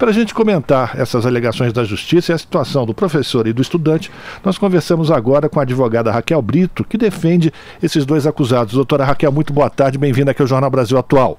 para a gente comentar essas alegações da justiça e a situação do professor e do estudante, nós conversamos agora com a advogada Raquel Brito, que defende esses dois acusados. Doutora Raquel, muito boa tarde, bem-vinda aqui ao Jornal Brasil Atual.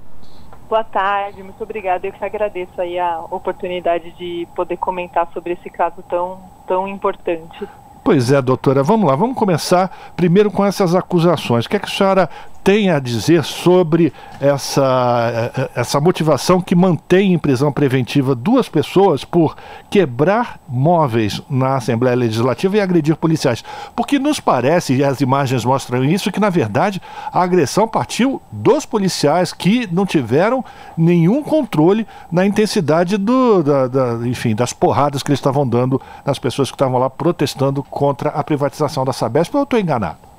Boa tarde, muito obrigada. Eu que agradeço aí a oportunidade de poder comentar sobre esse caso tão, tão importante. Pois é, doutora. Vamos lá, vamos começar primeiro com essas acusações. O que, é que a senhora tem a dizer sobre essa, essa motivação que mantém em prisão preventiva duas pessoas por quebrar móveis na Assembleia Legislativa e agredir policiais? Porque nos parece, e as imagens mostram isso, que na verdade a agressão partiu dos policiais que não tiveram nenhum controle na intensidade do, da, da, enfim, das porradas que eles estavam dando nas pessoas que estavam lá protestando contra a privatização da Sabesp. Ou eu estou enganado?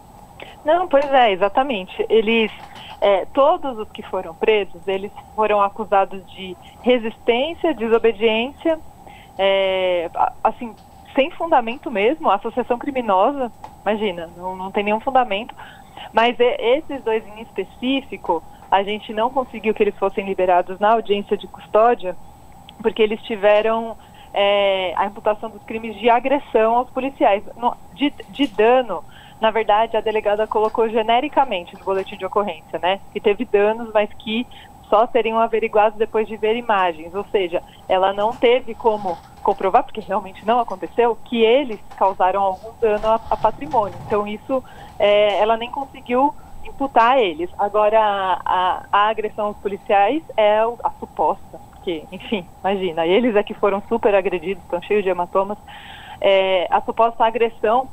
Não, pois é, exatamente. Eles, é, todos os que foram presos, eles foram acusados de resistência, desobediência, é, assim, sem fundamento mesmo, associação criminosa, imagina, não, não tem nenhum fundamento. Mas esses dois em específico, a gente não conseguiu que eles fossem liberados na audiência de custódia, porque eles tiveram é, a imputação dos crimes de agressão aos policiais, de, de dano na verdade, a delegada colocou genericamente no boletim de ocorrência, né? Que teve danos, mas que só seriam averiguados depois de ver imagens. Ou seja, ela não teve como comprovar, porque realmente não aconteceu, que eles causaram algum dano a, a patrimônio. Então, isso é, ela nem conseguiu imputar a eles. Agora, a, a agressão aos policiais é a suposta, porque, enfim, imagina, eles é que foram super agredidos, estão cheios de hematomas. É, a suposta agressão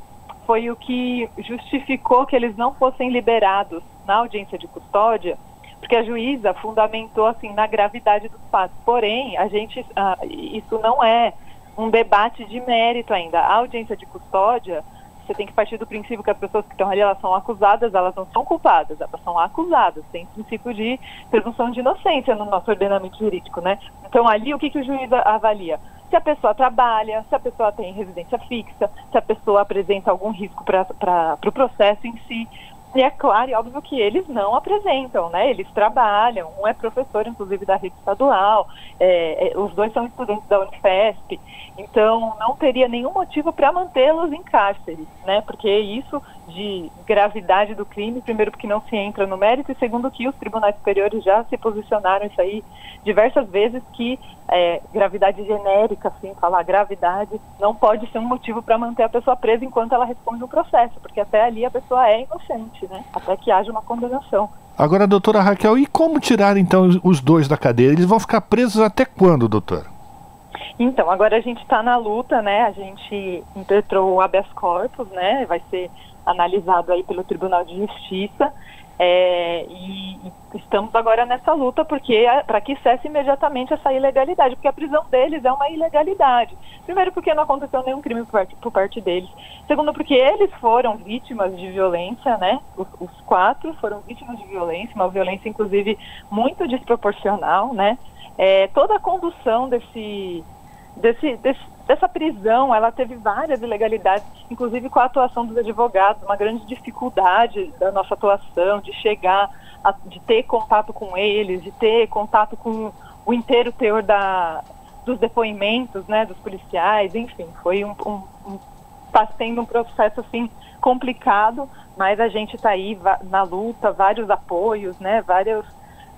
foi o que justificou que eles não fossem liberados na audiência de custódia, porque a juíza fundamentou assim na gravidade dos fatos. Porém, a gente ah, isso não é um debate de mérito ainda. A audiência de custódia, você tem que partir do princípio que as pessoas que estão ali elas são acusadas, elas não são culpadas, elas são acusadas. Tem princípio de presunção de inocência no nosso ordenamento jurídico, né? Então ali o que, que o juiz avalia? Se a pessoa trabalha, se a pessoa tem residência fixa, se a pessoa apresenta algum risco para o pro processo em si. E é claro e óbvio que eles não apresentam, né? Eles trabalham, um é professor, inclusive, da rede estadual, é, é, os dois são estudantes da Unifesp, então não teria nenhum motivo para mantê-los em cárcere, né? Porque isso de gravidade do crime, primeiro porque não se entra no mérito, e segundo que os tribunais superiores já se posicionaram isso aí diversas vezes que é, gravidade genérica, assim, falar gravidade, não pode ser um motivo para manter a pessoa presa enquanto ela responde um processo, porque até ali a pessoa é inocente, né? Até que haja uma condenação. Agora, doutora Raquel, e como tirar então os dois da cadeia? Eles vão ficar presos até quando, doutora? Então, agora a gente está na luta, né? A gente impetrou o habeas corpus, né? Vai ser analisado aí pelo Tribunal de Justiça. É, e, estamos agora nessa luta porque para que cesse imediatamente essa ilegalidade, porque a prisão deles é uma ilegalidade. Primeiro, porque não aconteceu nenhum crime por parte, por parte deles. Segundo, porque eles foram vítimas de violência, né? Os, os, quatro foram vítimas de violência, uma violência inclusive muito desproporcional, né? É, toda a condução desse, desse, desse dessa prisão, ela teve várias ilegalidades, inclusive com a atuação dos advogados, uma grande dificuldade da nossa atuação, de chegar, a, de ter contato com eles, de ter contato com o inteiro teor da, dos depoimentos, né, dos policiais, enfim, foi um, um, um está sendo um processo assim complicado, mas a gente está aí na luta, vários apoios, né, várias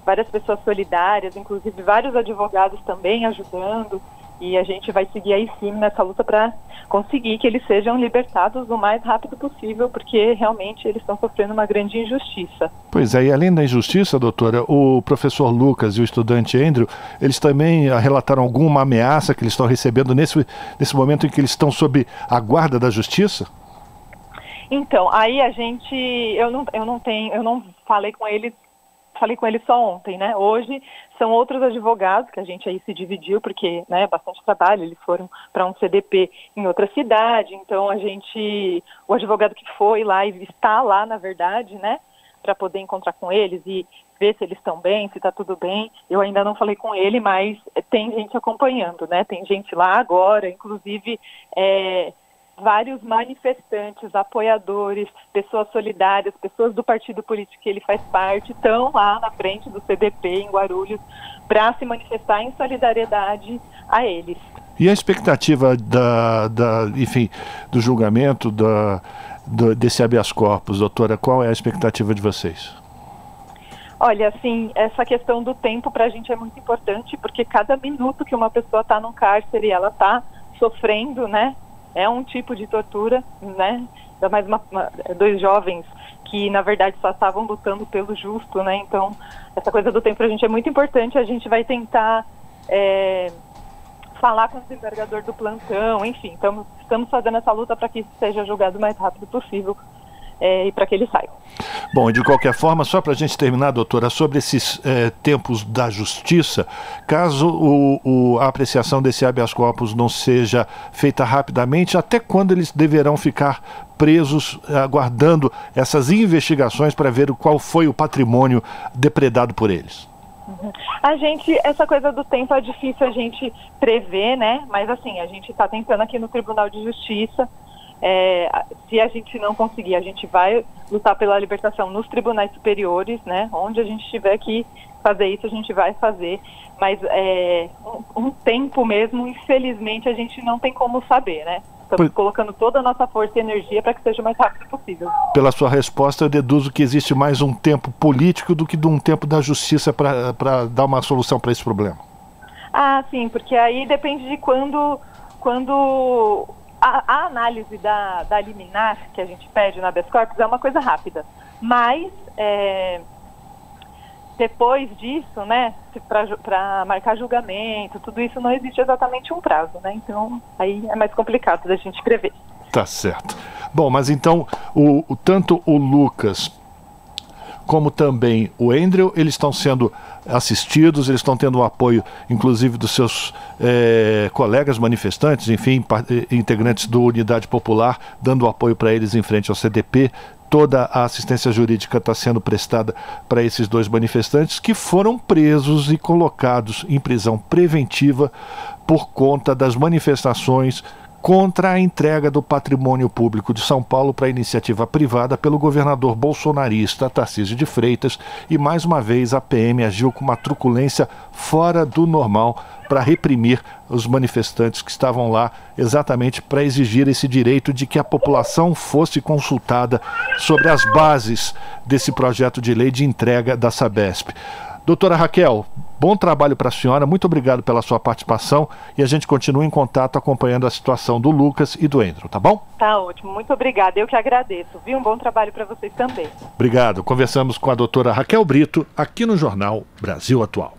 várias pessoas solidárias, inclusive vários advogados também ajudando. E a gente vai seguir aí sim nessa luta para conseguir que eles sejam libertados o mais rápido possível, porque realmente eles estão sofrendo uma grande injustiça. Pois é, e além da injustiça, doutora, o professor Lucas e o estudante Andrew, eles também relataram alguma ameaça que eles estão recebendo nesse, nesse momento em que eles estão sob a guarda da justiça? Então, aí a gente, eu não, eu não tenho, eu não falei com eles falei com ele só ontem, né? Hoje são outros advogados que a gente aí se dividiu, porque né, bastante trabalho, eles foram para um CDP em outra cidade, então a gente, o advogado que foi lá e está lá, na verdade, né, para poder encontrar com eles e ver se eles estão bem, se está tudo bem. Eu ainda não falei com ele, mas tem gente acompanhando, né? Tem gente lá agora, inclusive é, vários manifestantes, apoiadores, pessoas solidárias, pessoas do partido político que ele faz parte, estão lá na frente do CDP em Guarulhos para se manifestar em solidariedade a eles. E a expectativa da, da enfim, do julgamento da, do, desse habeas corpus, doutora, qual é a expectativa de vocês? Olha, assim, essa questão do tempo para a gente é muito importante, porque cada minuto que uma pessoa está num cárcere, ela está sofrendo, né? É um tipo de tortura, né? Ainda mais uma, uma, dois jovens que, na verdade, só estavam lutando pelo justo, né? Então, essa coisa do tempo para a gente é muito importante. A gente vai tentar é, falar com o desembargador do plantão, enfim, estamos, estamos fazendo essa luta para que isso seja julgado o mais rápido possível é, e para que ele saia. Bom, de qualquer forma, só para a gente terminar, doutora, sobre esses é, tempos da justiça, caso o, o, a apreciação desse habeas corpus não seja feita rapidamente, até quando eles deverão ficar presos, aguardando essas investigações para ver qual foi o patrimônio depredado por eles? A gente, essa coisa do tempo é difícil a gente prever, né? Mas assim, a gente está tentando aqui no Tribunal de Justiça. É, se a gente não conseguir, a gente vai lutar pela libertação nos tribunais superiores, né? Onde a gente tiver que fazer isso, a gente vai fazer. Mas é, um, um tempo mesmo, infelizmente, a gente não tem como saber, né? Estamos pois... colocando toda a nossa força e energia para que seja o mais rápido possível. Pela sua resposta, eu deduzo que existe mais um tempo político do que de um tempo da justiça para dar uma solução para esse problema. Ah, sim, porque aí depende de quando, quando a, a análise da, da liminar que a gente pede na habeas corpus é uma coisa rápida. Mas é, depois disso, né, para marcar julgamento, tudo isso não existe exatamente um prazo, né? Então aí é mais complicado da gente prever. Tá certo. Bom, mas então o, o tanto o Lucas como também o Andrew, eles estão sendo assistidos, eles estão tendo o apoio, inclusive, dos seus é, colegas manifestantes, enfim, eh, integrantes do Unidade Popular, dando apoio para eles em frente ao CDP toda a assistência jurídica está sendo prestada para esses dois manifestantes que foram presos e colocados em prisão preventiva por conta das manifestações contra a entrega do patrimônio público de São Paulo para iniciativa privada pelo governador bolsonarista Tarcísio de Freitas e mais uma vez a PM agiu com uma truculência fora do normal para reprimir os manifestantes que estavam lá exatamente para exigir esse direito de que a população fosse consultada sobre as bases desse projeto de lei de entrega da Sabesp. Doutora Raquel, bom trabalho para a senhora, muito obrigado pela sua participação e a gente continua em contato acompanhando a situação do Lucas e do Andrew, tá bom? Tá ótimo, muito obrigada, eu que agradeço, viu? Um bom trabalho para vocês também. Obrigado, conversamos com a doutora Raquel Brito aqui no Jornal Brasil Atual.